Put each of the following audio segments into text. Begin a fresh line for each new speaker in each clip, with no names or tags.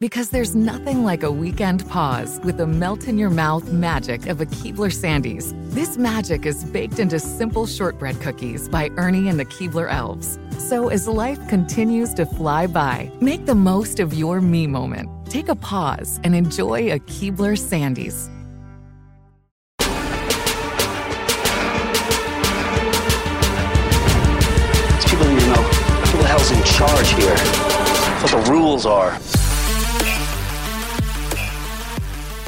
Because there's nothing like a weekend pause with the melt in your mouth magic of a Keebler Sandies. This magic is baked into simple shortbread cookies by Ernie and the Keebler Elves. So as life continues to fly by, make the most of your me moment. Take a pause and enjoy a Keebler Sandies.
People need to know who the hell's in charge here. What the rules are.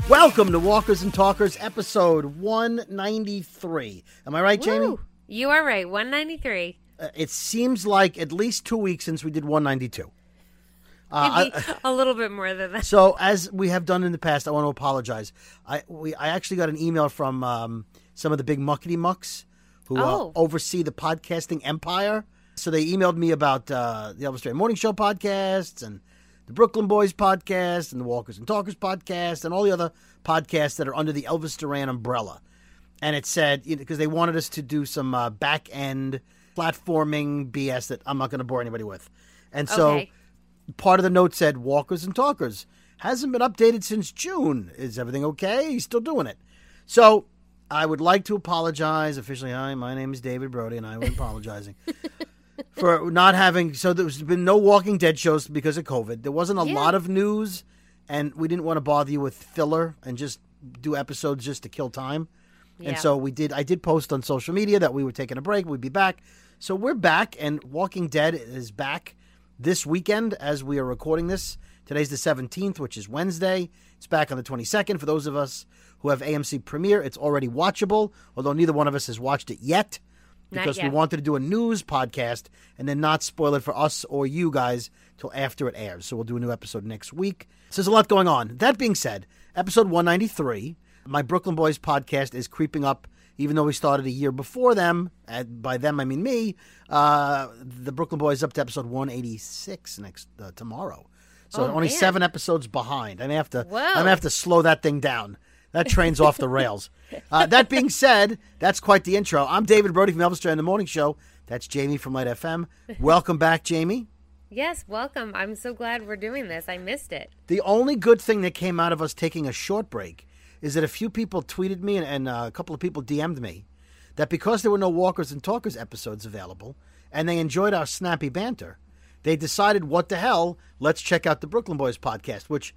Welcome to Walkers and Talkers, episode 193. Am I right, Jamie?
Woo. You are right. 193.
Uh, it seems like at least two weeks since we did 192. Uh,
Maybe a little bit more than that.
So, as we have done in the past, I want to apologize. I we I actually got an email from um, some of the big muckety mucks who
Oh.
uh, oversee the podcasting empire. So they emailed me about uh, the Elvis Duran Morning Show podcasts and the Brooklyn Boys podcast and the Walkers and Talkers podcast and all the other podcasts that are under the Elvis Duran umbrella. And it said because they wanted us to do some uh, back end platforming BS that I'm not going to bore anybody with. And so
Okay.
part of the note said Walkers and Talkers hasn't been updated since June. Is everything okay? He's still doing it. So I would like to apologize officially. Hi, my name is David Brody, and I am apologizing for not having. So there's been no Walking Dead shows because of COVID. There wasn't a
Yeah.
lot of news, and we didn't want to bother you with filler and just do episodes just to kill time. And so we did. I did post on social media that we were taking a break. We'd be back. So we're back, and Walking Dead is back this weekend as we are recording this. Today's the 17th, which is Wednesday. It's back on the 22nd. For those of us who have AMC Premiere, it's already watchable, although neither one of us has watched it yet because we wanted to do a news podcast and then not spoil it for us or you guys till after it airs. So we'll do a new episode next week. So there's a lot going on. That being said, episode 193, my Brooklyn Boys podcast is creeping up. Even though we started a year before them, and by them I mean me, uh, the Brooklyn Boys up to episode 186 next uh, tomorrow. So
Oh,
only
man.
seven episodes behind. I'm gonna have to.
Whoa.
I'm gonna have to slow that thing down. That train's off the rails. Uh, that being said, that's quite the intro. I'm David Brody from Elvis Duran the Morning Show. That's Jamie from Light FM. Welcome back, Jamie.
Yes, welcome. I'm so glad we're doing this. I missed it.
The only good thing that came out of us taking a short break is that a few people tweeted me and, and uh, a couple of people DM'd me that because there were no Walkers and Talkers episodes available and they enjoyed our snappy banter, they decided, what the hell, let's check out the Brooklyn Boys podcast, which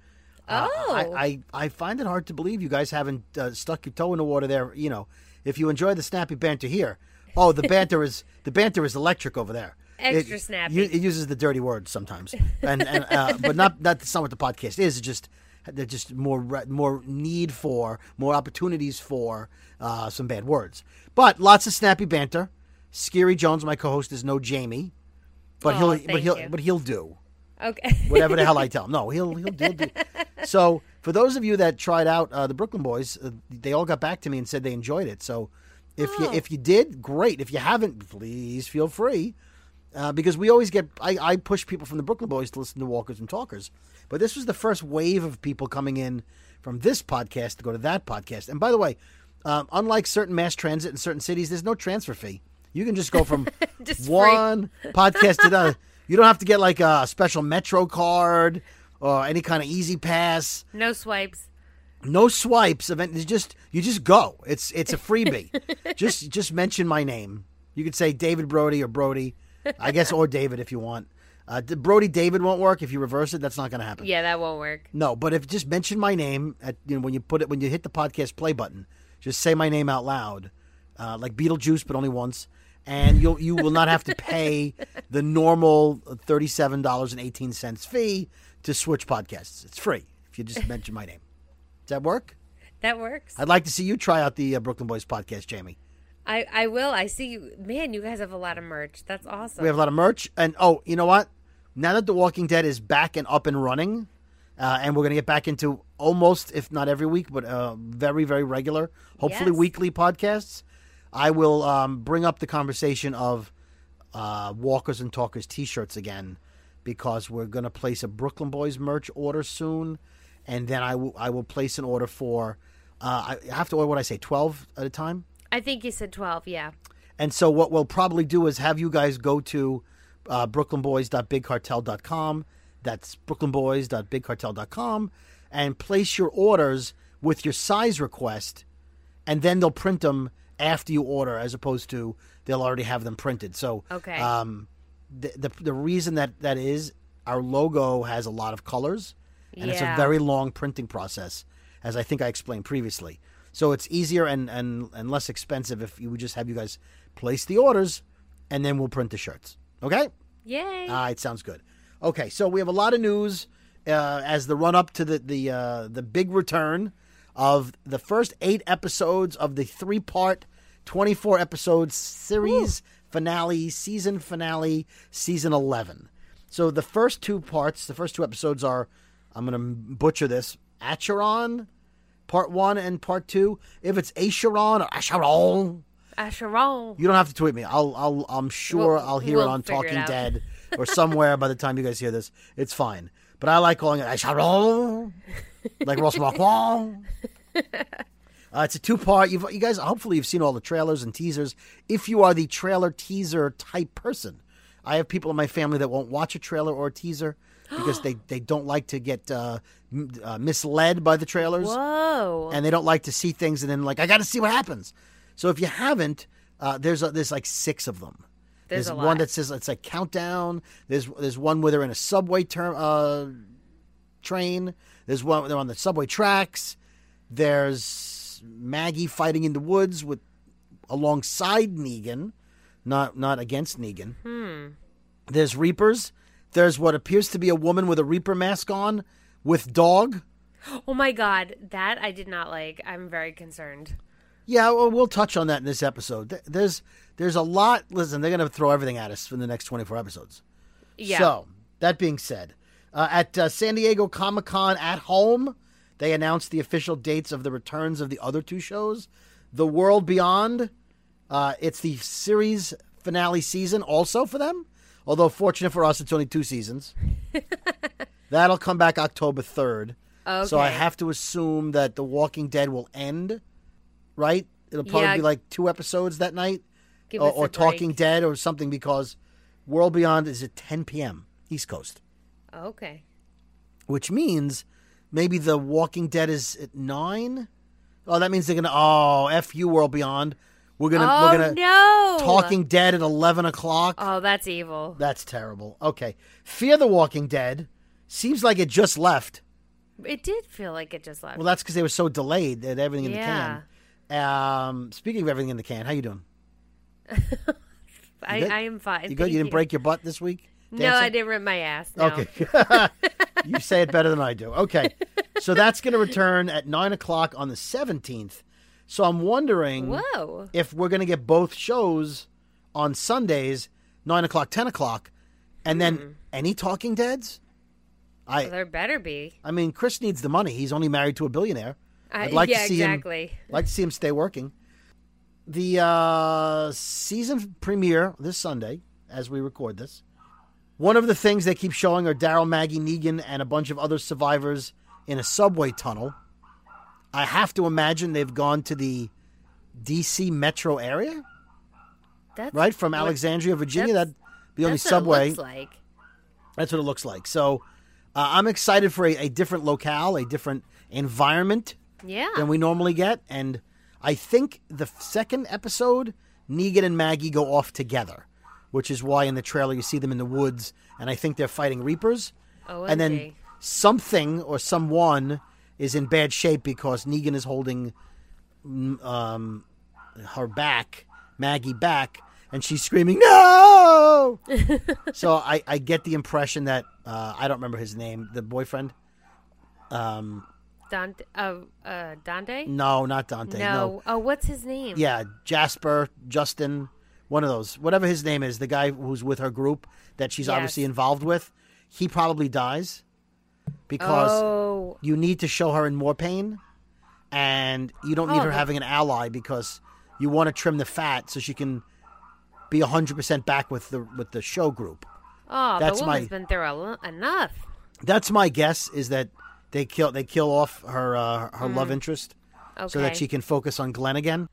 uh,
Oh.
I, I, I find it hard to believe you guys haven't uh, stuck your toe in the water there. You know, if you enjoy the snappy banter here, oh, the banter is the banter is electric over there.
Extra
it,
snappy.
you- it uses the dirty words sometimes, and, and uh, but not not that's not what the podcast is. It's just there's just more re- more need for more opportunities for uh, some bad words, but lots of snappy banter. Scary Jones, my co-host, is no Jamie, but
Aw,
he'll but he'll
you.
but he'll do
Okay.
whatever the hell I tell him. No, he'll he'll, he'll do. So for those of you that tried out uh, the Brooklyn Boys, uh, they all got back to me and said they enjoyed it. So if you
Oh.
if you did, great. If you haven't, please feel free. Uh, because we always get, I, I push people from the Brooklyn Boys to listen to Walkers and Talkers. But this was the first wave of people coming in from this podcast to go to that podcast. And by the way, um, unlike certain mass transit in certain cities, there's no transfer fee. You can just go from
Just
one podcast to the. You don't have to get like a special Metro card or any kind of Easy Pass.
No swipes.
No swipes. Event. You just you just go. It's it's a freebie. just just mention my name. You could say David Brody or Brody, I guess, or David if you want. Uh, Brody David won't work if you reverse it. That's not going to happen.
Yeah, that won't work.
No, but if just mention my name at you know when you put it when you hit the podcast play button, just say my name out loud, uh, like Beetlejuice, but only once, and you'll you will not have to pay the normal thirty seven dollars and eighteen cents fee to switch podcasts. It's free if you just mention my name. Does that work?
That works.
I'd like to see you try out the uh, Brooklyn Boys podcast, Jamie.
I, I will. I see you. Man, you guys have a lot of merch. That's awesome.
We have a lot of merch, and oh, you know what? Now that The Walking Dead is back and up and running, uh, and we're going to get back into almost, if not every week, but uh, very, very regular, hopefully
Yes.
weekly podcasts. I will um, bring up the conversation of uh, Walkers and Talkers T-shirts again because we're going to place a Brooklyn Boys merch order soon, and then I will I will place an order for. Uh, I have to order what I say, twelve at a time.
I think you said 12. Yeah.
And so what we'll probably do is have you guys go to uh, brooklynboys.bigcartel.com. That's brooklynboys.bigcartel.com and place your orders with your size request, and then they'll print them after you order, as opposed to they'll already have them printed. So
Okay.
um, the, the the reason that that is our logo has a lot of colors, and it's a very long printing process, as I think I explained previously. So it's easier and, and, and less expensive if you would just have you guys place the orders, and then we'll print the shirts. Okay.
Yay.
it sounds good. Okay, so we have a lot of news uh, as the run up to the the uh, the big return of the first eight episodes of the three part, twenty four episode series finale, season finale, season eleven. So the first two parts, the first two episodes are, I'm gonna butcher this, Acheron, part one and part two. If it's Acheron or Acheron,
Asheron.
you don't have to tweet me. I'll, I'll, I'm sure
We'll-
I'll hear
we'll
it on
figure it
Talking. Dead or somewhere by the time you guys hear this. It's fine. But I like calling it Acharon, like Ross Marquand. Uh, it's a two-part. You've, you guys, hopefully, you've seen all the trailers and teasers. If you are the trailer teaser type person, I have people in my family that won't watch a trailer or a teaser because they, they don't like to get uh, m- uh, misled by the trailers
Whoa.
and they don't like to see things and then like I got to see what happens. So if you haven't, uh, there's a, there's like six of them.
There's a
one
lot.
that says it's like countdown. There's there's one where they're in a subway term uh, train. There's one they're on the subway tracks. There's Maggie fighting in the woods with alongside Negan, not not against Negan.
Hmm.
There's Reapers. There's what appears to be a woman with a Reaper mask on with dog.
oh my God. That I did not like. I'm very concerned.
Yeah, well, we'll touch on that in this episode. There's there's a lot. Listen, they're going to throw everything at us in the next 24 episodes.
Yeah.
So that being said, uh, at uh, San Diego Comic Con at home, they announced the official dates of the returns of the other two shows. The World Beyond, uh, it's the series finale season also for them. Although fortunate for us, it's only two seasons. That'll come back October 3rd. So I have to assume that The Walking Dead will end, right? It'll probably
Yeah.
be like two episodes that night,
Give
or, or Talking. Dead or something because World Beyond is at 10 p.m. East Coast,
Okay.
which means maybe The Walking Dead is at nine. Oh, that means they're gonna. Oh, f you, World Beyond. We're gonna.
oh
we're gonna.
no.
Talking Dead at 11 o'clock.
Oh, that's evil.
That's terrible. Okay, Fear the Walking Dead seems like it just left.
It did feel like it just left.
Well, that's because they were so delayed that everything in
Yeah.
the can. Um, speaking of everything in the can, how you doing?
I. I am fine.
You good? You didn't break your butt this week?
No. I didn't rip my ass. No.
Okay. you say it better than I do. Okay. So that's going to return at 9 o'clock on the 17th. So I'm wondering
Whoa.
if we're going to get both shows on Sundays, 9 o'clock, 10 o'clock, and then
Hmm.
any Talking Deads? I
Well, there better be.
I mean, Chris needs the money. He's only married to a billionaire.
I-
I'd like
yeah,
to see
exactly.
him. Like to see him stay working. The uh, season premiere this Sunday, as we record this. One of the things they keep showing are Daryl, Maggie, Negan, and a bunch of other survivors in a subway tunnel. I have to imagine they've gone to the D.C. metro area,
That's
right from
what-
Alexandria, Virginia. That
that's-
the only
that's what it
subway.
looks like.
That's what it looks like. So uh, I'm excited for a, a different locale, a different environment
Yeah.
than we normally get. And I think the second episode, Negan and Maggie go off together, which is why in the trailer you see them in the woods, and I think they're fighting Reapers.
OMG.
And then something or someone is in bad shape because Negan is holding mm, um, her back, Maggie back, and she's screaming, No! so I, I get the impression that, uh, I don't remember his name, the boyfriend. Um,
Dante. Uh, uh, Dante.
no, not Dante.
no. Oh, what's his name?
Yeah, Jasper, Justin, one of those. Whatever his name is, the guy who's with her group that she's
Yes.
obviously involved with, he probably dies because
Oh.
you need to show her in more pain and you don't need
Oh,
her having an ally because you want to trim the fat so she can be 100% back with the with the show group.
Oh,
That's
the
my-
woman's been through lo- enough.
That's my guess is that they kill they kill off her uh, her love interest
Okay.
so that she can focus on Glenn again.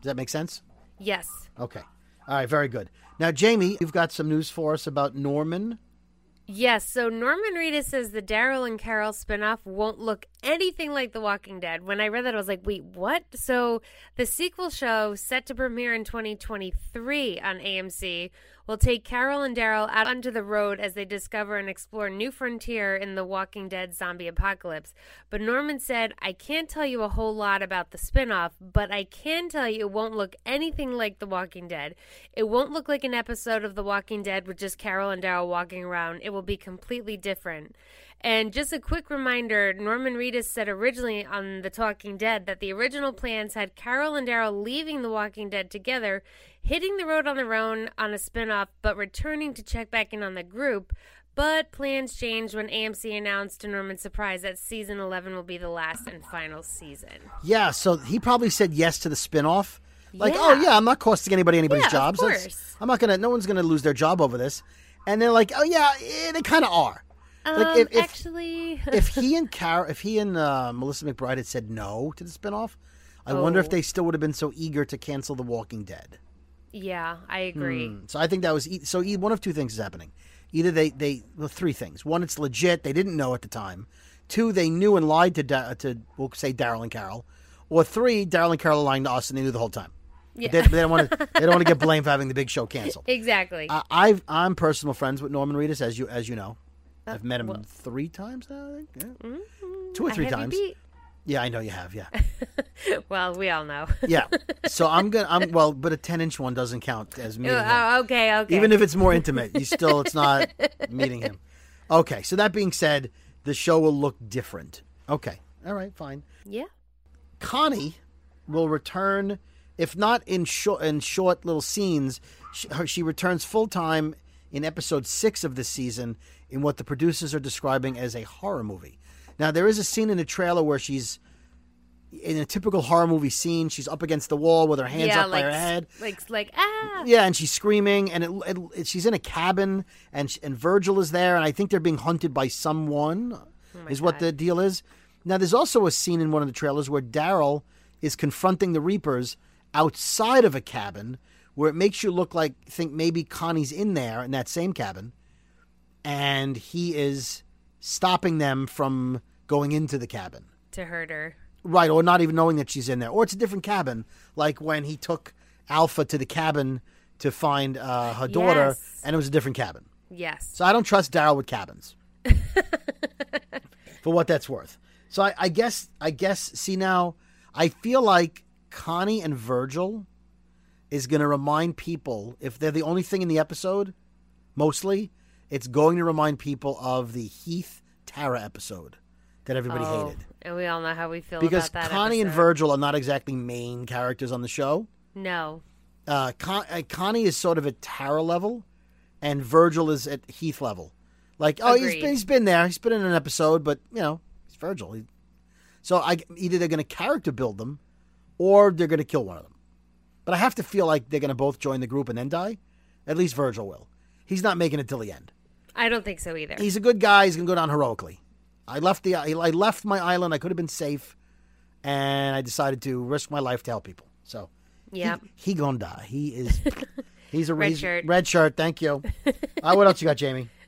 Does that make sense?
Yes.
Okay. All right, very good. Now, Jamie, you've got some news for us about Norman.
Yes, so Norman Reedus says the Daryl and Carol spinoff won't look anything like The Walking Dead. When I read that, I was like, wait, what? So the sequel show, set to premiere in 2023 on AMC, will take Carol and Daryl out onto the road as they discover and explore new frontier in the Walking Dead zombie apocalypse. But Norman said, I can't tell you a whole lot about the spinoff, but I can tell you it won't look anything like The Walking Dead. It won't look like an episode of The Walking Dead with just Carol and Daryl walking around. It will be completely different. And just a quick reminder Norman Reedus said originally on The Talking Dead that the original plans had Carol and Daryl leaving The Walking Dead together, hitting the road on their own on a spin off, but returning to check back in on the group. But plans changed when AMC announced to Norman's surprise that season 11 will be the last and final season.
Yeah, so he probably said yes to the spinoff. Like,
Yeah.
oh yeah, I'm not costing anybody anybody's
Yeah, of
jobs. That's-
course.
I'm not gonna. No one's gonna lose their job over this. And they're like, oh yeah, eh, they kind of are.
Um,
Like if if,
actually,
if he and Car- if he and uh, Melissa McBride had said no to the spinoff, I wonder if
Oh.
they still would have been so eager to cancel The Walking Dead.
Yeah, I agree.
So I think that was e- so. E- one of two things is happening. Either they they well, three things. One, it's legit. They didn't know at the time. Two, they knew and lied to da- to we'll say Daryl and Carol. Or three, Daryl and Carol are lying to us, and they knew the whole time.
Yeah.
They, they don't want to. They don't want to get blamed for having the big show canceled.
Exactly.
I, I've I'm personal friends with Norman Reedus, as you as you know.
Uh,
I've met him
well-
three times now. I think. Yeah. Two or three times. Yeah, I know you have. Yeah,
Well, we all know.
yeah. So I'm gonna. I'm well, but a ten inch one doesn't count as meeting him.
Oh, okay, okay.
Even if it's more intimate, you still it's not meeting him. Okay, so that being said, the show will look different. Okay, all right, fine.
yeah.
Connie will return, if not in short in short little scenes. She, her, she returns full time in episode six of this season in what the producers are describing as a horror movie. Now there is a scene in the trailer where she's in a typical horror movie scene. She's up against the wall with her hands
yeah,
up
like,
by her head.
like, like, ah.
Yeah, and she's screaming, and it, it, it- she's in a cabin, and and Virgil is there, and I think they're being hunted by someone. is what the deal is. Now, there's also a scene in one of the trailers where Daryl is confronting the Reapers outside of a cabin, where it makes you look like think maybe Connie's in there in that same cabin, and he is stopping them from going into the cabin.
To hurt her.
Right, or not even knowing that she's in there. Or it's a different cabin, like when he took Alpha to the cabin to find uh, her daughter,
Yes.
and it was a different cabin.
Yes.
So I don't trust Daryl with cabins, for what that's worth. So I, I guess, I guess. See now, I feel like Connie and Virgil is going to remind people if they're the only thing in the episode, mostly, it's going to remind people of the Heath Tara episode that everybody
oh,
hated
and we all know how we feel
because
about that.
Connie and. Virgil are not exactly main characters on the show.
No.
Uh, Con- uh, Connie is sort of at Tara level, and Virgil is at Heath level. Like, oh, he's been, he's been there. He's been in an episode, but you know, he's Virgil. He, so I either they're going to character build them, or they're going to kill one of them. But I have to feel like they're going to both join the group and then die. At least Virgil will. He's not making it till the end.
I don't think so either.
He's a good guy. He's going to go down heroically. I left the I left my island. I could have been safe, and I decided to risk my life to help people. So
yeah.
he, he gonna die. He is. He's a
Red
he's-
shirt.
Red shirt. Thank you. uh, what else you got, Jamie?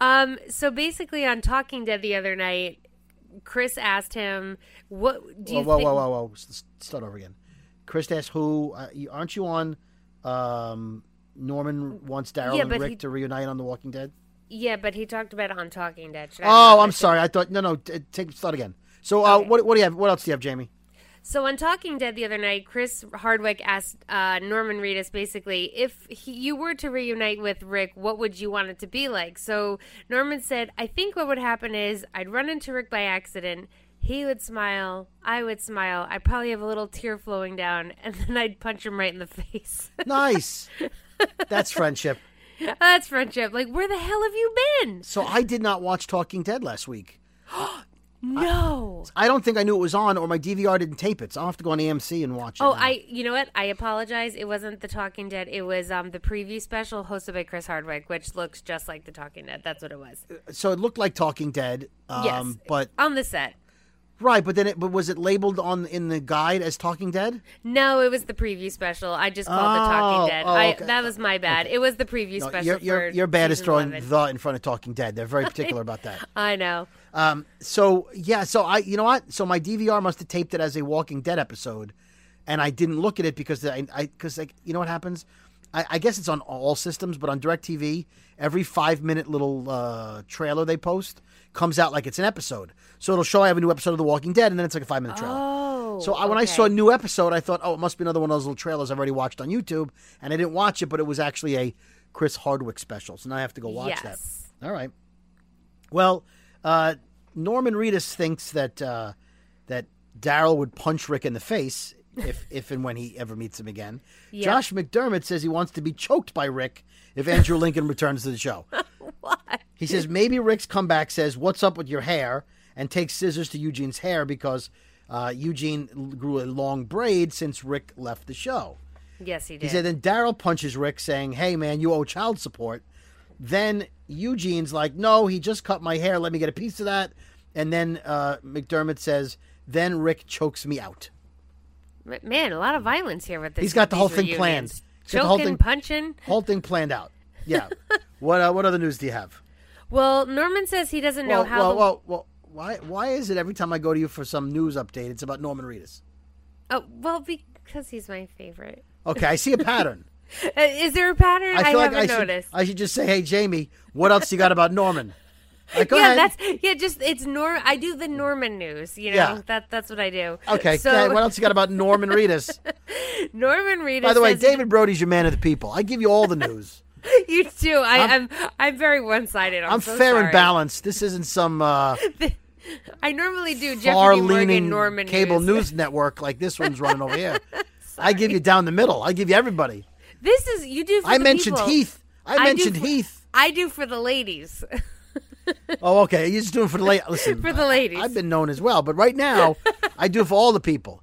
Um. So basically, on Talking Dead the other night, Chris asked him, "What do
Whoa,
you
whoa,
think?"
whoa, whoa, whoa! S- Start over again. Chris asked who? Uh, aren't you on? Um, Norman wants Daryl
Yeah,
and Rick
he-
to reunite on The Walking Dead.
Yeah, but he talked about it on Talking Dead. Should
Oh, I'm sorry. I thought no, no. T- take start again. So, uh,
Okay.
what what do you have? What else do you have, Jamie?
So on Talking Dead the other night, Chris Hardwick asked uh, Norman Reedus basically if he, you were to reunite with Rick, what would you want it to be like? So Norman said, "I think what would happen is I'd run into Rick by accident." He would smile, I would smile. I'd probably have a little tear flowing down, and then I'd punch him right in the face.
Nice. That's friendship.
That's friendship. Like, where the hell have you been?
So I did not watch Talking Dead last week.
No.
I don't think I knew it was on, or my DVR didn't tape it. So I'll have to go on AMC and watch it.
Oh,
now.
I. You know what? I apologize. It wasn't the Talking Dead. It was um the preview special hosted by Chris Hardwick, which looks just like the Talking Dead. That's what it was.
So it looked like Talking Dead. Um,
Yes.
But
On the set.
Right, but then it but was it labeled on in the guide as Talking Dead?
No, it was the preview special. I just called the
Oh,
Talking Dead.
oh,
I, that was my bad. It was the preview
No,
special.
you're,
for
you're bad
is
throwing
11.
the in front of Talking Dead. They're very particular about that.
I know.
Um, so yeah, so I, you know what? So my DVR must have taped it as a Walking Dead episode, and I didn't look at it because I, I, because like, you know what happens? I, I guess it's on all systems, but on Directv, every five minute little uh, trailer they post comes out like it's an episode. So it'll show I have a new episode of The Walking Dead, and then it's like a five minute trailer.
Oh.
So I, when I saw a new episode, I thought, oh, it must be another one of those little trailers I've already watched on YouTube, and I didn't watch it, but it was actually a Chris Hardwick special. So now I have to go watch
Yes.
that. All right. Well, uh, Norman Reedus thinks that uh, that Daryl would punch Rick in the face if if and when he ever meets him again.
Yep.
Josh McDermitt says he wants to be choked by Rick if Andrew Lincoln returns to the show. He says maybe Rick's comeback says, "What's up with your hair?" and takes scissors to Eugene's hair because uh, Eugene grew a long braid since Rick left the show.
Yes, he did.
He said then Daryl punches Rick, saying, "Hey man, you owe child support." Then Eugene's like, "No, he just cut my hair. Let me get a piece of that." And then uh, McDermitt says, "Then Rick chokes me out."
Man, a lot of violence here with this.
He's got the whole thing
reunions.
planned.
Choking,
the whole thing-
punching.
Whole thing planned out. Yeah. what uh, what other news do you have?
Well, Norman says he doesn't know how.
well,
the-
well, well, why why is it every time I go to you for some news update, it's about Norman Reedus?
oh, well, because he's my favorite.
Okay, I see a pattern.
Uh, is there a pattern? I,
I like I should,
noticed.
I should just say, "Hey, Jamie, what else you got about Norman?" Like, go
yeah,
ahead.
that's yeah. Just it's Norm. I do the Norman news. You know
Yeah.
that that's what I do.
Okay,
So
ahead. what else you got about Norman Reedus?
Norman Reedus.
By the way, David Brody's your man of the people. I give you all the news.
you too. I, I'm, I'm very one sided. I'm,
I'm
so
fair
sorry.
and balanced. This isn't some uh,
I normally do Jeffrey D.
far-leaning
Norman
cable
news.
news network like this one's running over here. I give you down the middle. I give you everybody.
This is you do. For
I
the
mentioned
people.
Heath. I
do
mentioned
for-
Heath.
I do for the ladies.
Oh, okay. You're just doing for the late. Listen,
For the ladies.
I've been known as well, but right now, I do it for all the people.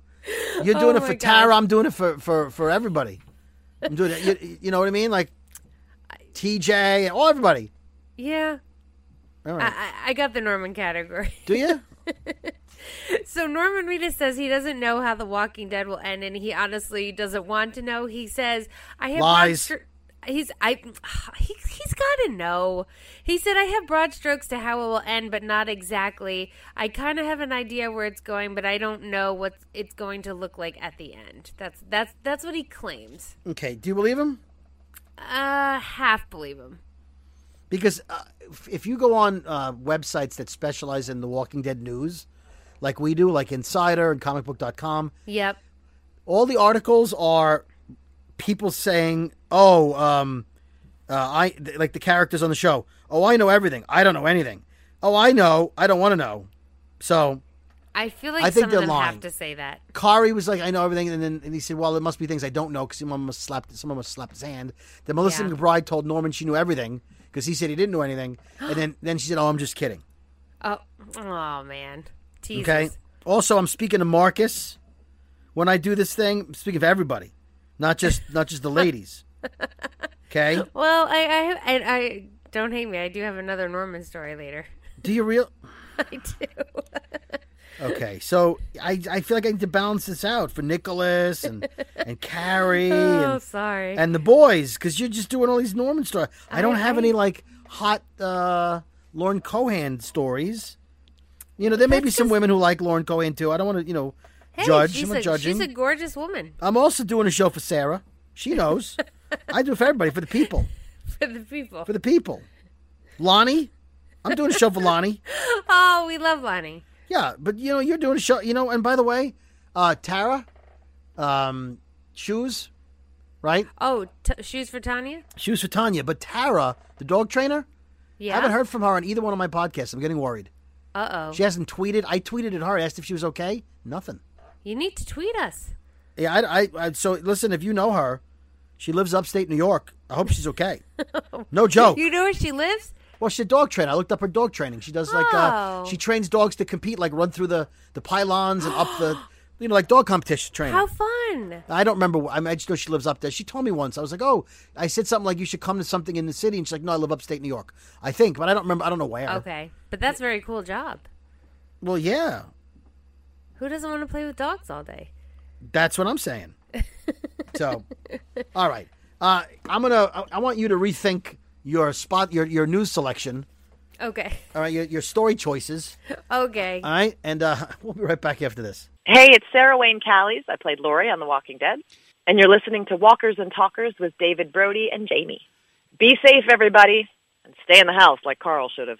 You're doing
Oh
it for
my
Tara. I'm doing it for for for everybody. I'm doing it. You, you know what I mean? Like TJ, all oh, everybody.
yeah,
All
I. I, I got the Norman category.
do you?
So Norman Reedus says he doesn't know how The Walking Dead will end, and he honestly doesn't want to know. He says, "I have
Lies.
stro- He's I he, he's got to know. He said I have broad strokes to how it will end, but not exactly. I kind of have an idea where it's going, but I don't know what it's going to look like at the end. That's that's that's what he claims.
Okay. Do you believe him?
Uh, half believe him.
Because uh, if, if you go on uh, websites that specialize in the Walking Dead news, like we do, like Insider and ComicBook.com,
Yep.
all the articles are people saying, "Oh, um, uh, I th- like the characters on the show. Oh, I know everything. I don't know anything. Oh, I know. I don't want to know." So
I feel like
I think
some
they're
of them
lying.
have to say that.
Kari was like, "I know everything," and then and he said, "Well, it must be things I don't know because someone must slap someone must slap his hand." Then Melissa
Yeah.
McBride told Norman she knew everything because he said he didn't know anything, and then then she said, "Oh, I'm just kidding."
Oh, oh man.
Okay. Also, I'm speaking to Marcus when I do this thing. I'm speaking of everybody, not just not just the ladies. Okay.
Well, I, I, I, I don't hate me. I do have another Norman story later.
Do you real?
I do.
Okay, so I, I feel like I need to balance this out for Nicholas and and Carrie
Oh,
and,
sorry.
and the boys because you're just doing all these Norman stories. I don't have
I-
any like hot uh, Lauren Cohan stories. You know, there may be some women who like Lauren Cohan too. I don't want to, you know,
hey,
judge.
She's
I'm
a,
judging.
she's a gorgeous woman
I'm also doing a show for Sarah. She knows. I do it for everybody, for the people,
for the people.
for the people. Lonnie, I'm doing a show for Lonnie.
Oh, we love Lonnie.
Yeah, but you know, you're doing a show. You know, and by the way, uh, Tara, um, shoes, right?
Oh, t- shoes for Tanya.
Shoes for Tanya, but Tara, the dog trainer,
Yeah.
I haven't heard from her on either one of my podcasts. I'm getting worried.
Uh oh.
She hasn't tweeted. I tweeted at her, asked if she was okay. Nothing.
You need to tweet us.
Yeah, I, I, I so listen. If you know her, she lives upstate New York. I hope she's okay. No joke.
You know where she lives?
Well, she's a dog trainer. I looked up her dog training. She does like uh,
Oh.
she trains dogs to compete, like run through the the pylons and up the, you know, like dog competition training.
How fun.
I don't remember. I, mean, I just know she lives up there. She told me once. I was like, "Oh," I said something like, "You should come to something in the city," and she's like, "No, I live upstate New York." I think, but I don't remember. I don't know where.
Okay, but that's a very cool job.
Well, yeah,
Who doesn't want to play with dogs all day?
that's what I'm saying. so, all right, uh, I'm gonna. I, I want you to rethink your spot, your your news selection.
Okay.
All right, your your story choices.
Okay.
All right, and uh, we'll be right back after this.
Hey, it's Sarah Wayne Callies. I played Lori on The Walking Dead. And you're listening to Walkers and Talkers with David Brody and Jamie. Be safe, everybody, and stay in the house like Carl should have.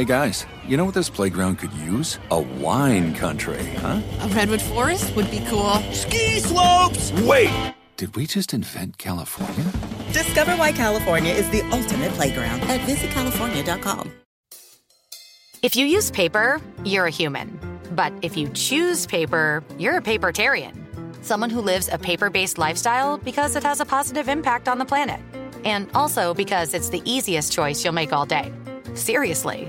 Hey guys, you know what this playground could use? A wine country, huh?
A redwood forest would be cool.
Ski slopes! Wait! Did we just invent California?
Discover why California is the ultimate playground at visitcalifornia.com.
If you use paper, you're a human. But if you choose paper, you're a papertarian. Someone who lives a paper based lifestyle because it has a positive impact on the planet. And also because it's the easiest choice you'll make all day. Seriously.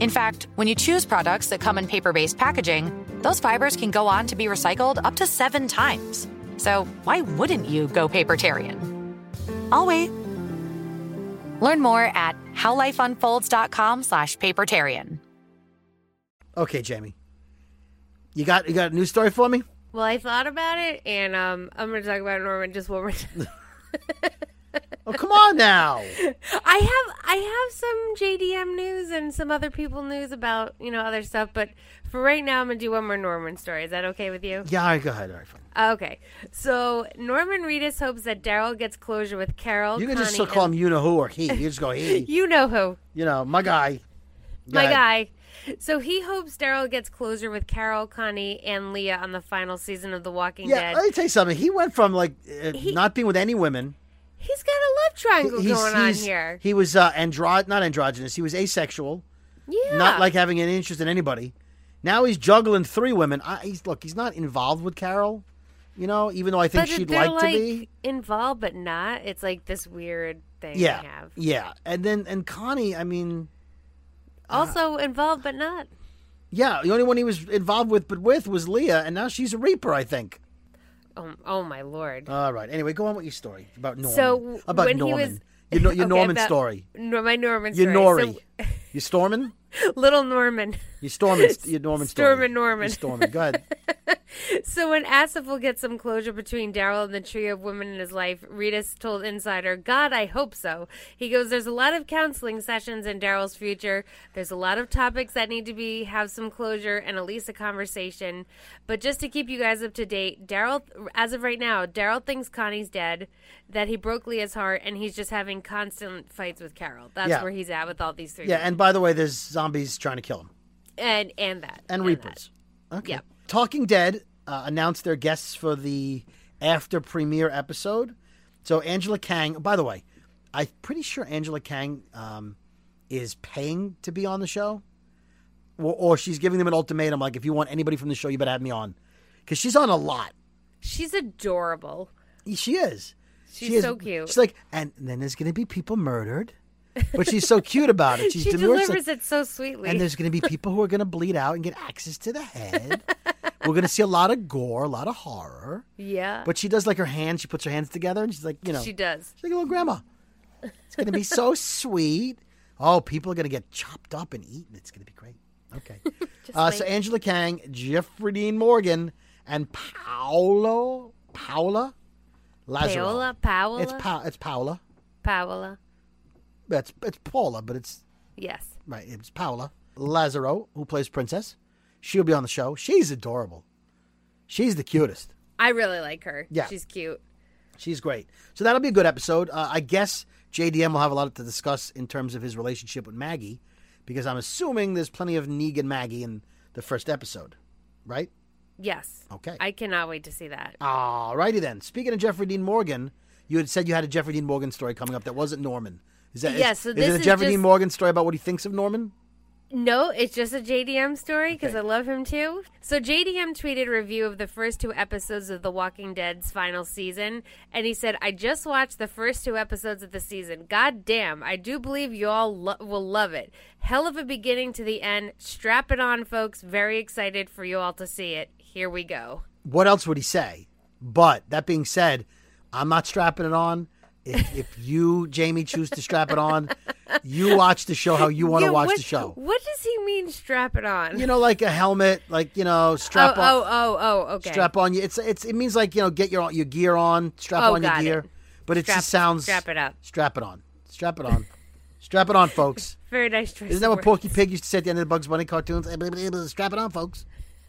In fact, when you choose products that come in paper based packaging, those fibers can go on to be recycled up to seven times. So why wouldn't you go papertarian? I'll wait. Learn more at howlifeunfolds.com slash papertarian.
Okay, Jamie. You got you got a new story for me?
Well, I thought about it, and um, I'm going to talk about Norman just one more time.
On now.
I have I have some JDM news and some other people news about you know other stuff, but for right now, I'm gonna do one more Norman story. Is that okay with you?
Yeah, all right, go ahead. All right, fine.
Okay, so Norman Reedus hopes that Daryl gets closure with Carol.
You can just still call him
and-
you know who or he. You just go he.
You know who.
You know, my guy. Go
My
ahead.
guy. So he hopes Daryl gets closure with Carol, Connie, and Leah on the final season of The Walking
Yeah,
Dead.
let me tell you something. He went from like uh,
He-
not being with any women.
He's got a love triangle
He's-
going on here.
He was uh, andro not androgynous. He was asexual.
Yeah.
Not like having any interest in anybody. Now he's juggling three women. I, he's look, he's not involved with Carol. You know, even though I think
but
she'd
they're
like, to be.
involved, but not. It's like this weird thing
Yeah,
they have.
yeah. And then and Connie, I mean,
Also involved, but not.
yeah, the only one he was involved with but with was Leah, and now she's a Reaper, I think.
Oh, oh my lord.
All right. Anyway, go on with your story about Norman.
So
about
when he was-
your, your
Okay,
Norman
about-
story.
No, my Norman story. Your.
Nori. You storming?
Little Norman.
You storming? You Norman story.
Stormin' Norman.
You storming? Go ahead.
So when Asif will get some closure between Daryl and the trio of women in his life, Reedus told Insider, God, I hope so. He goes, There's a lot of counseling sessions in Daryl's future. There's a lot of topics that need to be have some closure and at least a conversation. But just to keep you guys up to date, Daryl as of right now, Daryl thinks Connie's dead, that he broke Leah's heart, and he's just having constant fights with Carol. That's
Yeah.
where he's at with all these three.
Yeah, and by the way, there's zombies trying to kill him
and and that.
and,
that.
Reapers. Okay.
Yeah.
Talking Dead uh, announced their guests for the after premiere episode. So Angela Kang. By the way, I'm pretty sure Angela Kang um, is paying to be on the show, or, or she's giving them an ultimatum like, if you want anybody from the show, you better have me on, because she's on a lot.
She's adorable.
She is.
She's
She is-
so cute.
She's like, and then there's going to be people murdered, but she's so cute about it. She's
she
demure. She's like,
delivers it so sweetly.
and there's going to be people who are going to bleed out and get access to the head. We're going to see a lot of gore, a lot of horror.
yeah.
But she does like her hands. She puts her hands together and she's like, you know,
she does.
she's like a little grandma. It's going to be so sweet. Oh, people are going to get chopped up and eaten. It's going to be great. Okay. uh, so Angela Kang, Jeffrey Dean Morgan, and Paolo, Paola Lazaro.
Paola, Paola,
It's pa- it's Paola.
Paola.
It's it's Paula, but it's
Yes.
Right, it's Paula Lazaro who plays Princess. She'll be on the show. She's adorable. She's the cutest.
I really like her.
Yeah.
She's cute.
She's great. So that'll be a good episode. Uh, I guess JDM will have a lot to discuss in terms of his relationship with Maggie, because I'm assuming there's plenty of Negan Maggie in the first episode, right?
Yes.
Okay.
I cannot wait to see that.
All righty then. Speaking of Jeffrey Dean Morgan, you had said you had a Jeffrey Dean Morgan story coming up that wasn't Norman. Is that
Yeah,
is-
so
is it a
is
Jeffrey
just-
Dean Morgan story about what he thinks of Norman?
No, it's just a JDM story because I love him too. So JDM tweeted a review of the first two episodes of The Walking Dead's final season, and he said, "I just watched the first two episodes of the season. God damn, I do believe you all lo- will love it. Hell of a beginning to the end. Strap it on, folks. Very excited for you all to see it. Here we go."
what else would he say? But that being said, I'm not strapping it on. If, if you, Jamie, choose to strap it on, you watch the show how you want to
Yeah,
watch
what-
the show.
What does he mean? Strap it on?
You know, like a helmet, like you know, strap
oh,
on,
oh, oh, oh, okay.
strap on you. It's it's it means like you know, get your your gear on, strap
Oh,
on your gear.
it.
But it
Strap-
just sounds
strap it up.
Strap it on, strap it on, strap it on, folks.
Very nice choice.
Isn't that what Porky. Pig used to say at the end of the Bugs Bunny cartoons? Strap it on, folks.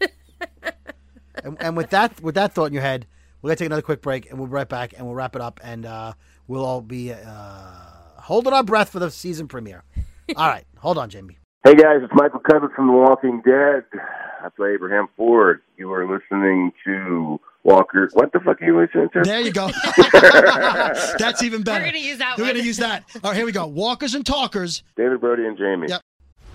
and, and with that with that thought in your head, we're gonna take another quick break, and we'll be right back, and we'll wrap it up, and uh, we'll all be uh, holding our breath for the season premiere. All right, hold on, Jamie.
Hey guys, it's Michael Cudlitz from The Walking Dead. I play Abraham Ford. You are listening to Walker. What the fuck are you listening to?
There you go. That's even better.
We're gonna use that
We're
one.
gonna use that. All right, here we go. Walkers and talkers.
David Brody and Jamie.
Yep.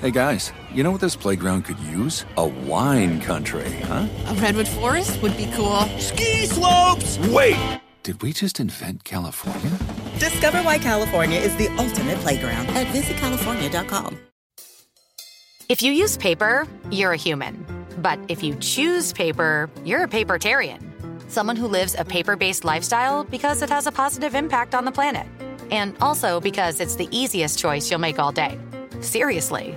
Hey guys, you know what this playground could use? A wine country, huh?
A redwood forest would be cool.
Ski slopes.
Wait! Did we just invent California?
Discover why California is the ultimate playground at visitcalifornia.com.
If you use paper, you're a human. But if you choose paper, you're a papertarian. Someone who lives a paper based lifestyle because it has a positive impact on the planet. And also because it's the easiest choice you'll make all day. Seriously.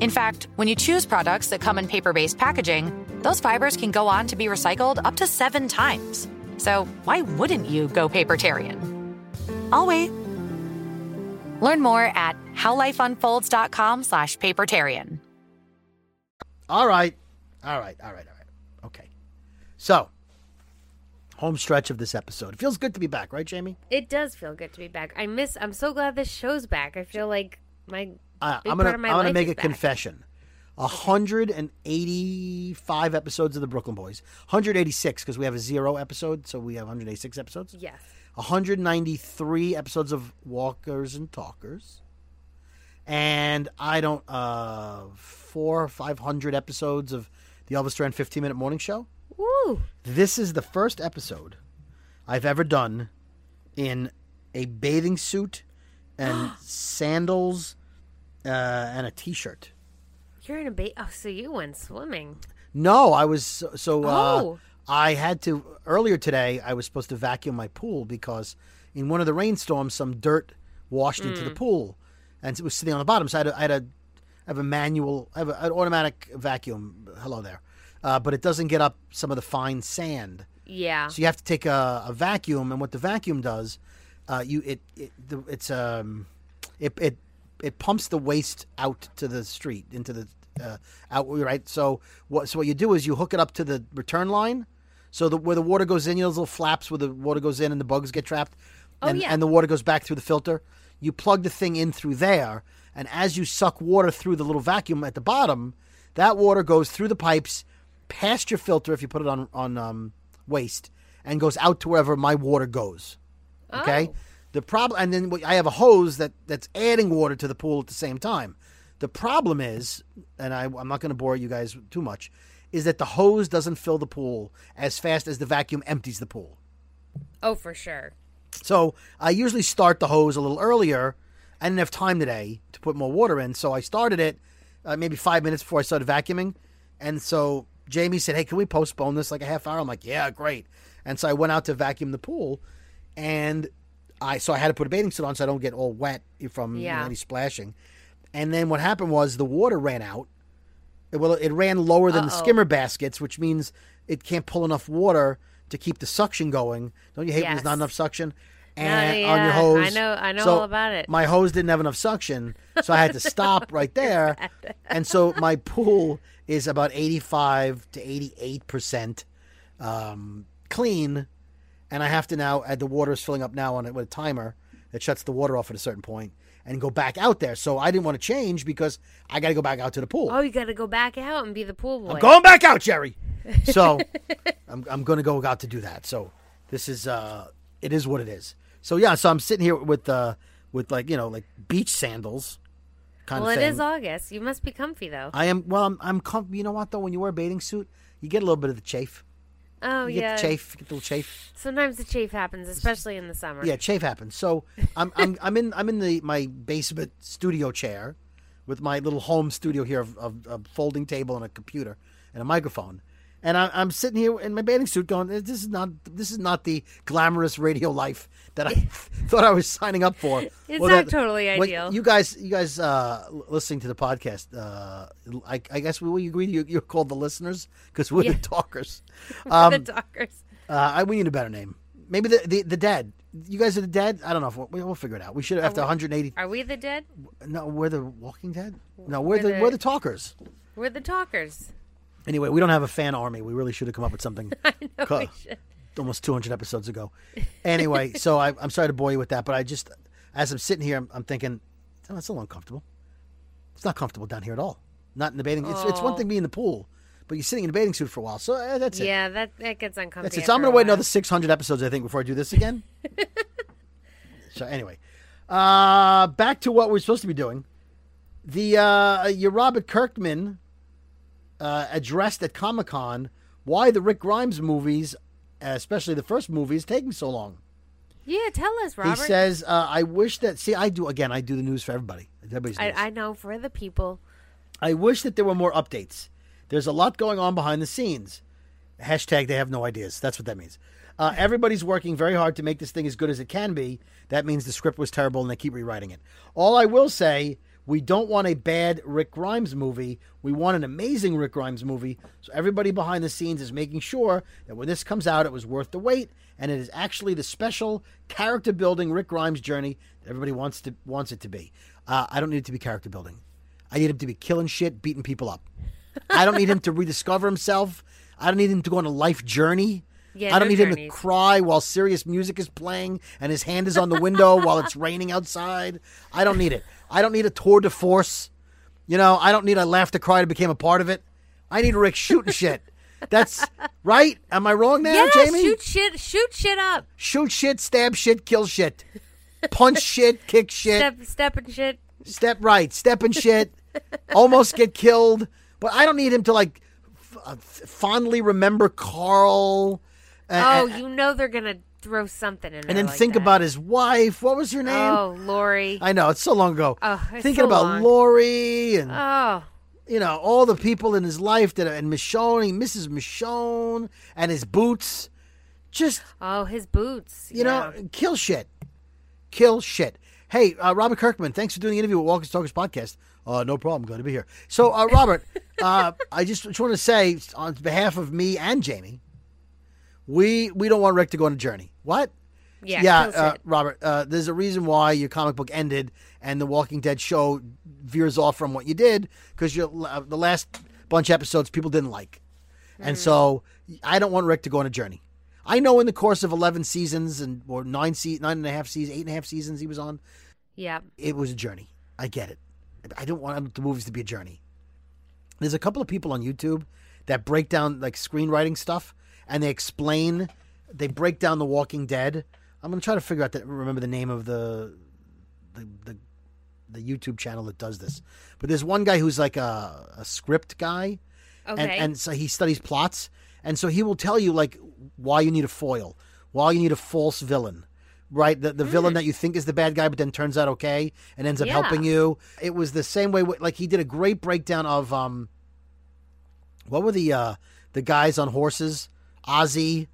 In fact, when you choose products that come in paper based packaging, those fibers can go on to be recycled up to seven times. So why wouldn't you go papertarian? I'll wait. Learn more at howlifeunfolds.com slash papertarian.
All right. All right. All right. All right. Okay. So, home stretch of this episode. It feels good to be back, right, Jamie?
It does feel good to be back. I miss. I'm so glad this show's back. I feel like my
Uh, I'm gonna
part of my
I'm gonna make a
back.
confession. 185 episodes of the Brooklyn Boys. 186 because we have a zero episode, so we have 186 episodes.
Yes.
193 episodes of Walkers and Talkers. And I don't uh four or five hundred episodes of the Elvis Duran 15 minute morning show.
Woo!
This is the first episode I've ever done in a bathing suit and sandals uh, and a t-shirt.
You're in a ba- Oh, so you went swimming?
No, I was so, so uh,
Oh.
I had to earlier today. I was supposed to vacuum my pool because in one of the rainstorms, some dirt washed into the
Mm.
pool, and it was sitting on the bottom. So I had a, I had a I have a manual, I have a, an automatic vacuum. Hello there, uh, but it doesn't get up some of the fine sand.
Yeah.
So you have to take a, a vacuum, and what the vacuum does, uh, you it, it it's um it it it pumps the waste out to the street into the uh, out right. So what so what you do is you hook it up to the return line, so the where the water goes in, you know those little flaps where the water goes in and the bugs get trapped,
Oh,
and
yeah.
and the water goes back through the filter. You plug the thing in through there, and as you suck water through the little vacuum at the bottom, that water goes through the pipes, past your filter if you put it on on um, waste, and goes out to wherever my water goes. Okay.
Oh.
The problem, and then I have a hose that that's adding water to the pool at the same time. The problem is, and I, I'm not going to bore you guys too much, is that the hose doesn't fill the pool as fast as the vacuum empties the pool.
Oh, for sure.
So I usually start the hose a little earlier. I didn't have time today to put more water in, so I started it uh, maybe five minutes before I started vacuuming. And so Jamie said, "Hey, can we postpone this like a half hour?" I'm like, "Yeah, great." And so I went out to vacuum the pool, and I so I had to put a bathing suit on so I don't get all wet from you know, any splashing. And then what happened was the water ran out. It- Well, it ran lower than the
Uh-oh.
skimmer baskets, which means it can't pull enough water to keep the suction going. Don't you hate when there's not enough suction?
No,
And on your hose,
I know- I know
So
all about it.
My hose didn't have enough suction, so I had to stop right there. And so my pool is about eighty-five to eighty-eight percent um, clean, and I have to now. Uh, the water is filling up now on it with a timer that shuts the water off at a certain point and go back out there. So I didn't want to change because I got to go back out to the pool.
Oh, you got to go back out and be the pool boy.
I'm going back out, Jerry. So I'm I'm going to go out to do that. So this is uh it is what it is. So yeah, so I'm sitting here with uh with like you know like beach sandals, kind
well,
of
it
thing.
is August. You must be comfy though.
I am well. I'm I'm com- you know what though when you wear a bathing suit you get a little bit of the chafe.
Oh
you
yeah.
get the chafe, you get the little chafe.
Sometimes the chafe happens, especially in the summer.
Yeah, chafe happens. So I'm I'm I'm in I'm in the my basement studio chair with my little home studio here of, of a folding table and a computer and a microphone. And I, I'm sitting here in my bathing suit, going, "This is not. This is not the glamorous radio life that I thought I was signing up for."
It's not totally
when
ideal.
You guys, you guys, uh, listening to the podcast, uh, I, I guess we, we agree. You, you're called the listeners because we're
Yeah.
the talkers.
the
Um,
talkers.
uh, I, we need a better name. Maybe the, the the dead. You guys are the dead. I don't know. If we'll, we'll figure it out. We should have after
we-
180.
Are we the dead?
No, we're the Walking Dead. No, we're,
We're
the,
the-
we're the talkers.
We're the talkers.
Anyway, we don't have a fan army. We really should have come up with something.
I know
co-
we should.
almost 200 episodes ago. Anyway, so I, I'm sorry to bore you with that, but I just, as I'm sitting here, I'm, I'm thinking, oh, it's a little uncomfortable. It's not comfortable down here at all. Not in the bathing. It's, it's one thing being in the pool, but you're sitting in a bathing suit for a while. So uh, that's it.
Yeah, that that gets uncomfortable.
That's it. So I'm going to wait another 600 episodes, I think, before I do this again. so anyway, uh, back to what we're supposed to be doing. The uh, your Robert Kirkman uh, addressed at Comic Con why the Rick Grimes movies, especially the first movie, is taking so long.
Yeah, tell us, Robert.
He says, uh, "I wish that. See, I do again. I do the news for everybody. Everybody's
I. I know for the people.
I wish that there were more updates. There's a lot going on behind the scenes. Hashtag they have no ideas. That's what that means. Uh, everybody's working very hard to make this thing as good as it can be. That means the script was terrible and they keep rewriting it. All I will say, we don't want a bad Rick Grimes movie. We want an amazing Rick Grimes movie. So everybody behind the scenes is making sure that when this comes out, it was worth the wait and it is actually the special character building Rick Grimes journey that everybody wants to wants it to be. Uh, I don't need it to be character building. I need him to be killing shit, beating people up. I don't need him to rediscover himself. I don't need him to go on a life journey.
Yeah,
I don't
no
need him to cry while serious music is playing and his hand is on the window while it's raining outside. I don't need it. I don't need a tour de force. You know, I don't need a laugh to cry to become a part of it. I need Rick shooting shit. That's right. Am I wrong now,
yeah,
Jamie?
shoot shit, shoot shit up,
Shoot shit, stab shit, kill shit, punch shit, kick shit.
step, step and shit.
Step right, step and shit, almost get killed. But I don't need him to like uh, f- fondly remember Carl.
Oh, you know they're gonna throw something in there.
and then
like
think
that.
about his wife. What was her name?
Oh, Lori.
I know it's so long ago.
Oh,
Thinking
so
about
long.
Lori and
Oh,
you know all the people in his life that and Michonne, Mrs. Michonne, and his boots. Just
oh, his boots.
you
yeah.
know, kill shit, kill shit. Hey, uh, Robert Kirkman, thanks for doing the interview with Walkers Talkers podcast. Uh, no problem, glad to be here. So, uh, Robert, uh, I just, just want to say on behalf of me and Jamie, we we don't want Rick to go on a journey. What?
Yeah,
yeah, uh. Robert. Uh, there's a reason why your comic book ended and the Walking Dead show veers off from what you did because your uh, the last bunch of episodes people didn't like, and
Mm.
so I don't want Rick to go on a journey. I know in the course of eleven seasons and or nine se- nine and a half seasons, eight and a half seasons he was on,
yeah.
it was a journey. I get it. I don't want the movies to be a journey. There's a couple of people on YouTube that break down like screenwriting stuff and they explain, they break down The Walking Dead. I'm gonna try to figure out that remember the name of the the the, the YouTube channel that does this. But there's one guy who's like a, a script guy, and
Okay.
and so he studies plots, and so he will tell you like why you need a foil, why you need a false villain. Right, the the villain that you think is the bad guy, but then turns out okay and ends up
Yeah.
helping you. It was the same way. Like he did a great breakdown of um, what were the uh the guys on horses? Ozzy,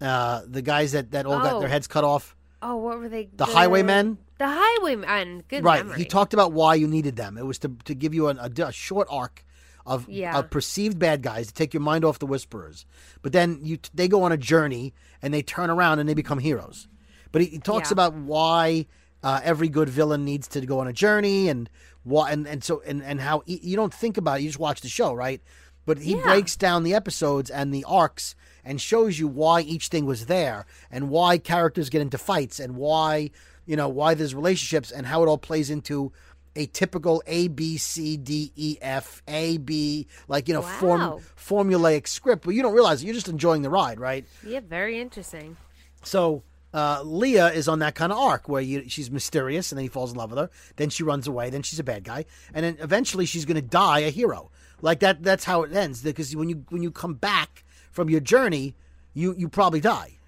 uh, the guys that that all got
Oh.
their heads cut off.
Oh, what were they?
The highwaymen?
The highwaymen. Good
right.
memory.
He talked about why you needed them. It was to to give you an, a, a short arc of,
Yeah.
of perceived bad guys to take your mind off the whisperers. But then you they go on a journey and they turn around and they become heroes. But he, he talks
Yeah.
about why uh, every good villain needs to go on a journey and why and, and so and, and how you don't think about it. You just watch the show, right? But he breaks down the episodes and the arcs and shows you why each thing was there and why characters get into fights and why you know why there's relationships and how it all plays into a typical A B C D E F A B like you know form formulaic script, but you don't realize it. You're just enjoying the ride, right?
Yeah, very interesting.
So uh, Leah is on that kind of arc where you, she's mysterious, and then he falls in love with her. Then she runs away. Then she's a bad guy, and then eventually she's going to die a hero. Like that. That's how it ends. Because when you when you come back from your journey, you you probably die.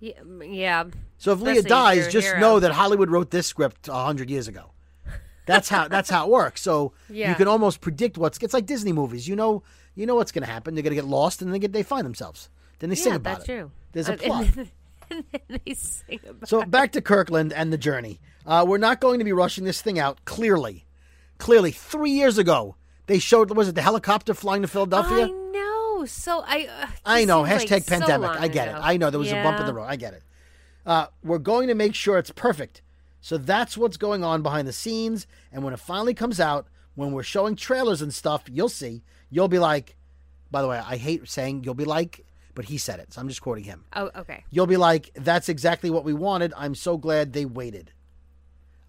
Yeah, yeah.
So if Leah dies, just
hero.
know that Hollywood wrote this script a hundred years ago. That's how that's how it works. So you can almost predict what's. It's like Disney movies. You know you know what's going to happen. They're going to get lost, and then they get they find themselves. Then they sing about
that's
it.
true.
There's a plot.
And then, they sing about
So back to Kirkman and the journey. Uh, we're not going to be rushing this thing out. Clearly, clearly, three years ago they showed was it the helicopter flying to Philadelphia?
Know. So I. Uh,
I know. Hashtag
like
pandemic.
long
I get
ago.
it. I know there was a bump in the road. I get it. Uh, we're going to make sure it's perfect. So that's what's going on behind the scenes. And when it finally comes out, when we're showing trailers and stuff, you'll see. You'll be like, by the way, I hate saying you'll be like, but he said it. So I'm just quoting him.
Oh, okay.
You'll be like, that's exactly what we wanted. I'm so glad they waited.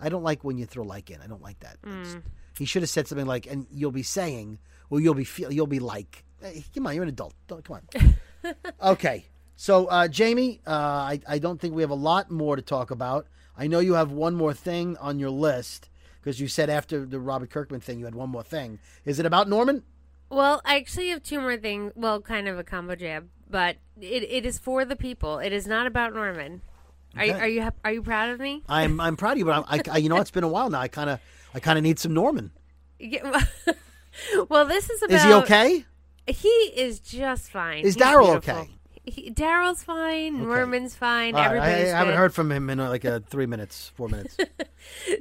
I don't like when you throw like in. I don't like that.
Mm.
He should have said something like, and you'll be saying, well, you'll be feel, you'll be like, Hey, come on, you're an adult. Don't, come on. okay. So, uh, Jamie, uh, I, I don't think we have a lot more to talk about. I know you have one more thing on your list because you said after the Robert Kirkman thing you had one more thing. Is it about Norman?
Well, I actually have two more things. Well, kind of a combo jab, but it, it is for the people. It is not about Norman. Are you
Okay.
are you are you proud of me?
I'm I'm proud of you, but I'm, I, I you know it's been a while now. I kind of I kind of need some Norman.
Yeah, well, this is about.
Is he okay?
He is just fine.
Is Daryl okay?
He, Daryl's fine. Norman's fine.
All right, I, I haven't heard from him in uh, like uh, three minutes, four minutes.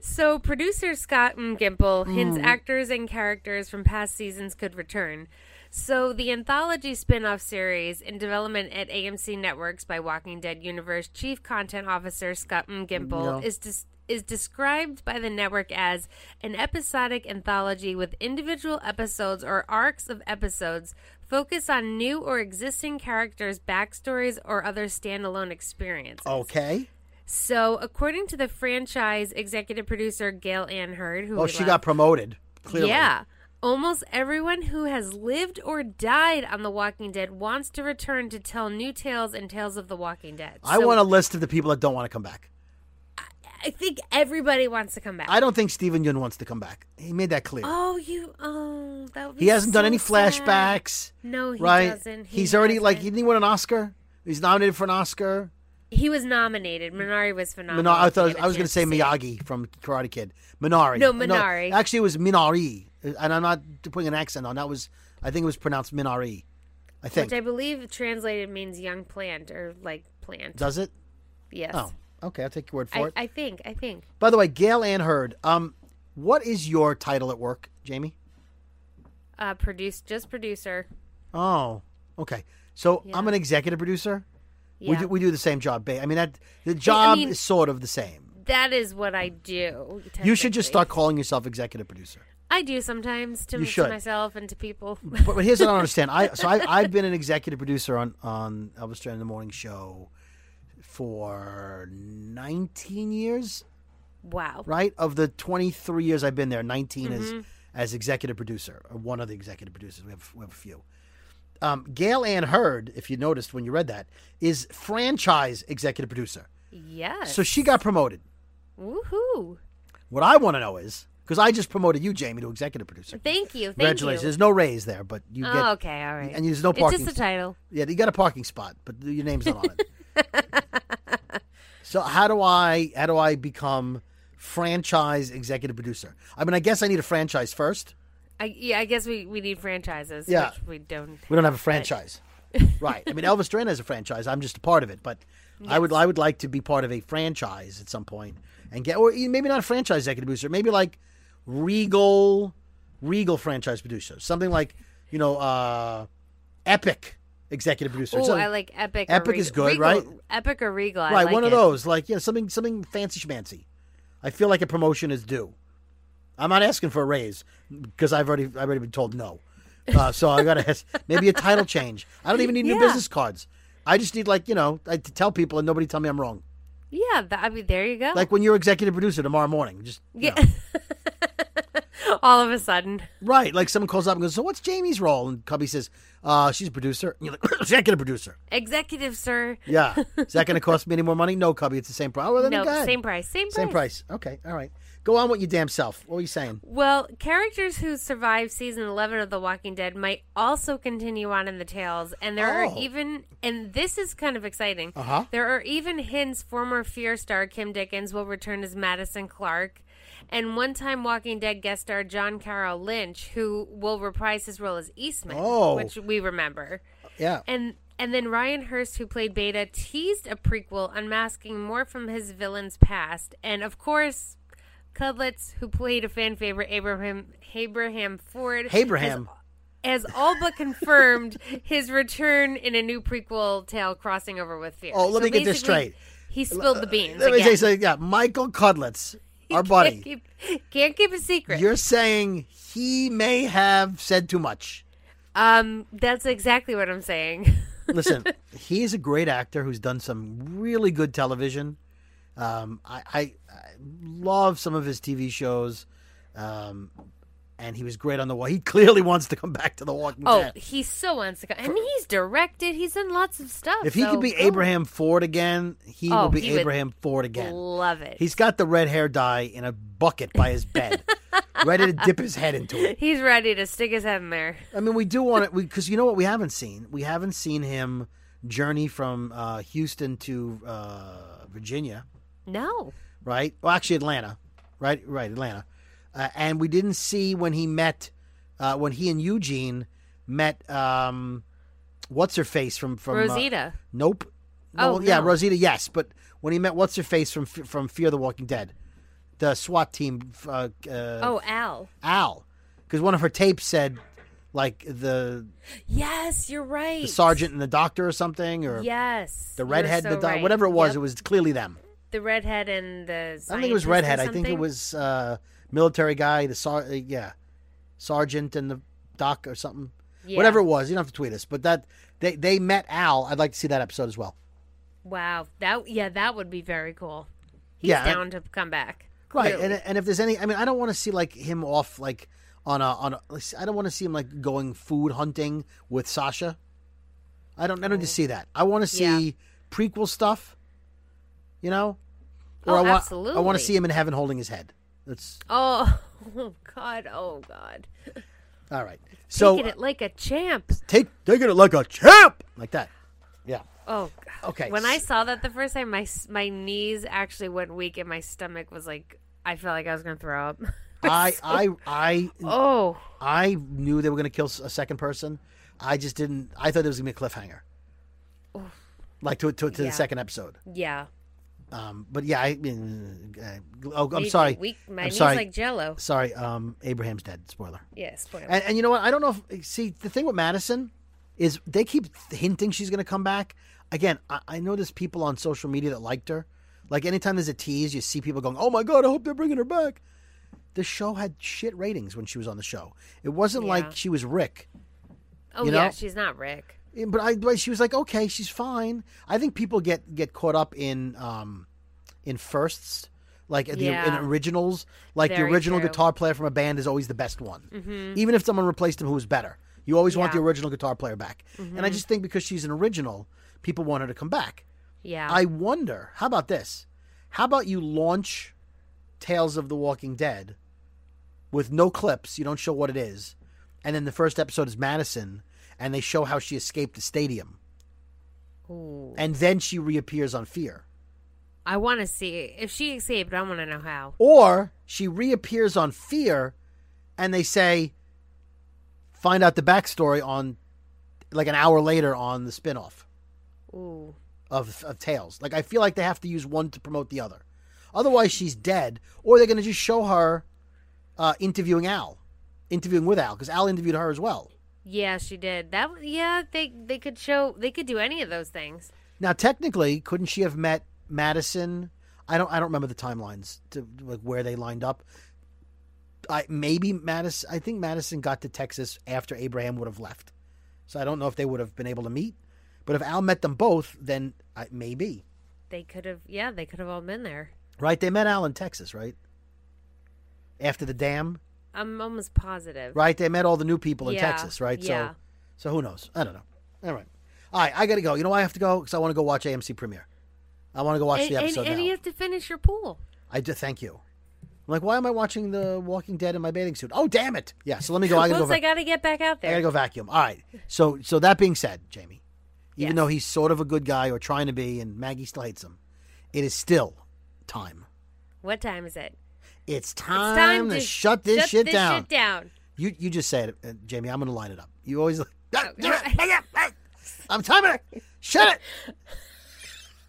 So, producer Scott M. Gimple hints
Mm.
actors and characters from past seasons could return. So, the anthology spin off series in development at AMC Networks by Walking Dead Universe Chief Content Officer Scott M. Gimple
No.
is dis- is described by the network as an episodic anthology with individual episodes or arcs of episodes focus on new or existing characters' backstories or other standalone experiences.
Okay.
So, according to the franchise executive producer Gail Ann Hurd, who
Oh, she
love-
got promoted. Clearly.
yeah, almost everyone who has lived or died on The Walking Dead wants to return to tell new tales and tales of The Walking Dead.
I
So,
want a list of the people that don't want to come back.
I think everybody wants to come back.
I don't think Steven Yeun wants to come back. He made that clear.
Oh, you. Oh, that would be
he hasn't done
so
any
sad.
flashbacks.
No, he
right?
doesn't. He
He's already like he didn't win an Oscar. He's nominated for an Oscar.
He was nominated. Minari was phenomenal.
Minari, I thought I was going to say
it.
Miyagi from Karate Kid. Minari.
No, Minari.
actually, it was Minari, and I'm not putting an accent on. That was I think it was pronounced Minari. I think.
Which I believe translated means young plant or like plant.
Does it?
Yes.
Oh, okay. I'll take your word for
I,
it.
I think. I think.
By the way, Gail Ann Hurd. Um, what is your title at work, Jamie?
Uh, produce just producer.
Oh, okay. So
Yeah.
I'm an executive producer. We
Yeah.
do we do the same job. I mean that the job
mean-
is sort of the same.
That is what I do.
You should just start calling yourself executive producer.
I do sometimes to, to myself and to people.
But, but here's what I don't understand. I so I, I've been an executive producer on on Elvis Duran in the Morning Show for 19 years.
Wow.
Right of the 23 years I've been there, 19
Mhm.
is as executive producer or one of the executive producers. We have we have a few. Um, Gail Ann Hurd, if you noticed when you read that, is franchise executive producer.
Yes.
So she got promoted.
Woohoo!
What I want to know is because I just promoted you, Jamie, to executive producer.
Thank you. Thank
Congratulations.
you.
There's no raise there, but you
Oh,
get.
okay, all right.
And there's no
It's
parking.
just the title.
Yeah, you got a parking spot, but your name's not on it. so how do I how do I become franchise executive producer? I mean, I guess I need a franchise first.
I, yeah, I guess we, we need franchises.
Yeah.
Which we don't.
We don't have a franchise, right? I mean, Elvis Duran has a franchise. I'm just a part of it, but I would I would like to be part of a franchise at some point and get, or maybe not a franchise executive producer, maybe like Regal, Regal franchise producer, something like you know, uh, Epic executive producer.
Oh, I like Epic.
Epic is good,
Regal-
right?
Epic or Regal. I
right,
like
one of
it.
those, like you know, something something fancy schmancy. I feel like a promotion is due. I'm not asking for a raise because I've already I've already been told no. Uh, so I gotta ask, maybe a title change. I don't even need new
Yeah.
business cards. I just need like you know I, to tell people and nobody tell me I'm wrong.
Yeah, that, I mean, there you go.
Like when you're executive producer tomorrow morning, just
yeah. All of a sudden.
right. Like someone calls up and goes, "So what's Jamie's role?" And Cubby says, "Uh, she's a producer." And you're like, "Executive producer."
Executive, sir.
Yeah. Is that going to cost me any more money? No, Cubby. It's the same price. Oh,
no, same price. Same price.
Same price. Okay. All right. Go on with your damn self. What were you saying?
Well, characters who survive season 11 of The Walking Dead might also continue on in the tales, and there
Oh.
are even, and this is kind of exciting.
Uh-huh.
There are even hints former Fear star Kim Dickens will return as Madison Clark, and one-time Walking Dead guest star John Carroll Lynch, who will reprise his role as Eastman,
Oh.
which we remember.
Yeah.
And and then Ryan Hurst, who played Beta, teased a prequel unmasking more from his villain's past, and of course. Cudlitz, who played a fan favorite Abraham Abraham Ford,
Abraham.
has, has all but confirmed his return in a new prequel tale crossing over with Fear.
Oh, let
So
me get this straight.
He spilled the uh, beans.
Let me
again.
say something. Yeah, Michael Cudlitz, our
Can't
buddy.
keep, can't keep a secret.
You're saying he may have said too much.
um, that's exactly what I'm saying.
Listen, he's a great actor who's done some really good television. Um, I, I, I love some of his TV shows. Um, and he was great on the wall. He clearly wants to come back to The Walking
Oh,
Dead.
Oh, he so wants to come. I mean, he's directed. He's done lots of stuff.
If he
so
could be
go.
Abraham Ford again, he
Oh,
will be
he
Abraham Ford again.
Love it.
He's got the red hair dye in a bucket by his bed, ready to dip his head into it.
He's ready to stick his head in there.
I mean, we do want it because you know what we haven't seen. We haven't seen him journey from uh, Houston to uh, Virginia,
No.
right? Well, actually, Atlanta, right? Right, Atlanta. Uh, and we didn't see when he met, uh, when he and Eugene met. Um, what's her face from from uh,
Rosita.
nope.
Oh,
yeah,
no.
Rosita. Yes, but when he met what's her face from from Fear the Walking Dead, the SWAT team. Uh, uh,
oh, Al.
Al, because one of her tapes said like the
Yes, you're right.
the sergeant and the doctor or something, or
Yes.
the redhead,
so
the doc-
right.
whatever it was.
Yep.
it was clearly them.
the redhead and the.
I don't think it was redhead. I think it was uh, military guy, the sar- uh, yeah, sergeant and the doc or something.
Yeah.
Whatever it was, you don't have to tweet us. But that they they met Al. I'd like to see that episode as well.
Wow. That yeah, that would be very cool. He's
Yeah,
down to come back.
Right,
Clearly.
and and if there's any, I mean, I don't want to see like him off like on a on a. I don't want to see him like going food hunting with Sasha. I don't. I don't need to see that. I want to see
Yeah.
prequel stuff. You know,
Oh,
I want I want to see him in heaven holding his head. That's
Oh, oh God! Oh God!
all right. So
Taking it like a champ.
take taking it like a champ, like that. Yeah.
Oh God.
Okay.
When I saw that the first time, my my knees actually went weak and my stomach was like I felt like I was gonna throw up.
I I I
oh
I knew they were going to kill a second person. I just didn't. I thought there was going to be a cliffhanger, like to to, to
Yeah.
the second episode.
yeah.
Um, but yeah, I mean, uh, oh, I'm sorry.
weak. My
I'm
knees
sorry.
like Jello.
Sorry, um, Abraham's dead. Spoiler.
Yeah. Spoiler.
And, and you know what? I don't know if see the thing with Madison is they keep hinting she's going to come back. Again, I, I know there's people on social media that liked her. Like anytime there's a tease, you see people going, "Oh my god, I hope they're bringing her back." The show had shit ratings when she was on the show. It wasn't
Yeah.
like she was Rick.
oh
you
yeah, she's not Rick.
Yeah, But I, but she was like, okay, she's fine. I think people get get caught up in um, in firsts, like the in originals. Like
Very
the original
true.
guitar player from a band is always the best one,
Mhm.
even if someone replaced him who was better. You always want the original guitar player back. And I
Mhm.
just think because she's an original, people want her to come back.
Yeah.
I wonder. How about this? How about you launch Tales of the Walking Dead with no clips? You don't show what it is, and then the first episode is Madison, and they show how she escaped the stadium,
Ooh.
and then she reappears on Fear,
I want to see if she escaped. I want to know how.
or she reappears on Fear, and they say, find out the backstory on, like an hour later on the spinoff.
Ooh.
of, of Tales. Like I feel like they have to use one to promote the other. Otherwise, she's dead, or they're going to just show her uh, interviewing Al, interviewing with Al, because Al interviewed her as well.
Yeah, she did. That yeah, they they could show they could do any of those things.
Now, technically, couldn't she have met Madison? I don't. I don't remember the timelines to like where they lined up. I maybe Madison. I think Madison got to Texas after Abraham would have left, so I don't know if they would have been able to meet. But if Al met them both, then I, maybe
They could have yeah, they could have all been there.
right. They met Al in Texas, right? After the dam.
I'm almost positive.
Right? They met all the new people in
Yeah,
Texas, right?
yeah.
So, so who knows? I don't know. All right. All right, I got to go. You know why I have to go? Because I want to go watch AMC premiere. I want to go watch
and,
the episode
and
now.
you have to finish your pool.
I do. Thank you. I'm like, why am I watching The Walking Dead in my bathing suit? Oh, damn it! Yeah. So let me go. I gotta go.
I got to get back out there.
I gotta go vacuum. All right. So, so that being said, Jamie, even
Yes.
though he's sort of a good guy or trying to be, and Maggie still hates him, it is still time.
What time is it?
It's
It's
time, to, shut this shit down.
shit down.
You you just say it, uh, Jamie. I'm going to line it up. You always like, "Ah,
Okay.
I'm timing it. Shut it.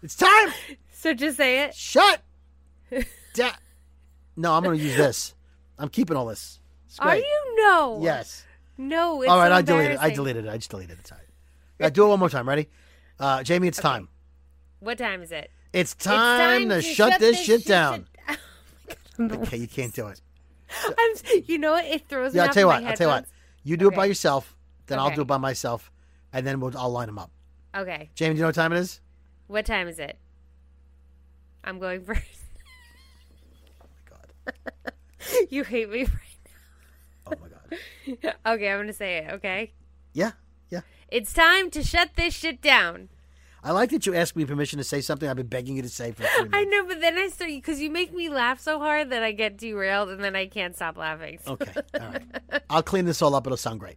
It's time.
So just say it.
Shut. Da- no, I'm going to use this. I'm keeping all this.
Are you no?
Yes.
No. It's
all right, I deleted it. I deleted it. I just deleted it. It's right. Uh, do it one more time. Ready? Uh, Jamie, it's time.
What time is it?
It's time, to, shut, this shit down. Okay, you can't do it.
I'm, you know what? It throws me
Yeah, I'll tell you what. I'll tell you what. You do it by yourself, then I'll do it by myself, and then we'll, I'll line them up.
Okay.
Jamie, do you know what time it is?
What time is it? I'm going first.
Oh my god.
you hate me right now.
Oh my god.
okay, I'm going to say it, okay?
Yeah, yeah.
It's time to shut this shit down.
I like that you asked me permission to say something I've been begging you to say for
I
minutes.
know, but then I start because you make me laugh so hard that I get derailed and then I can't stop laughing.
Okay, all right. I'll clean this all up. It'll sound great.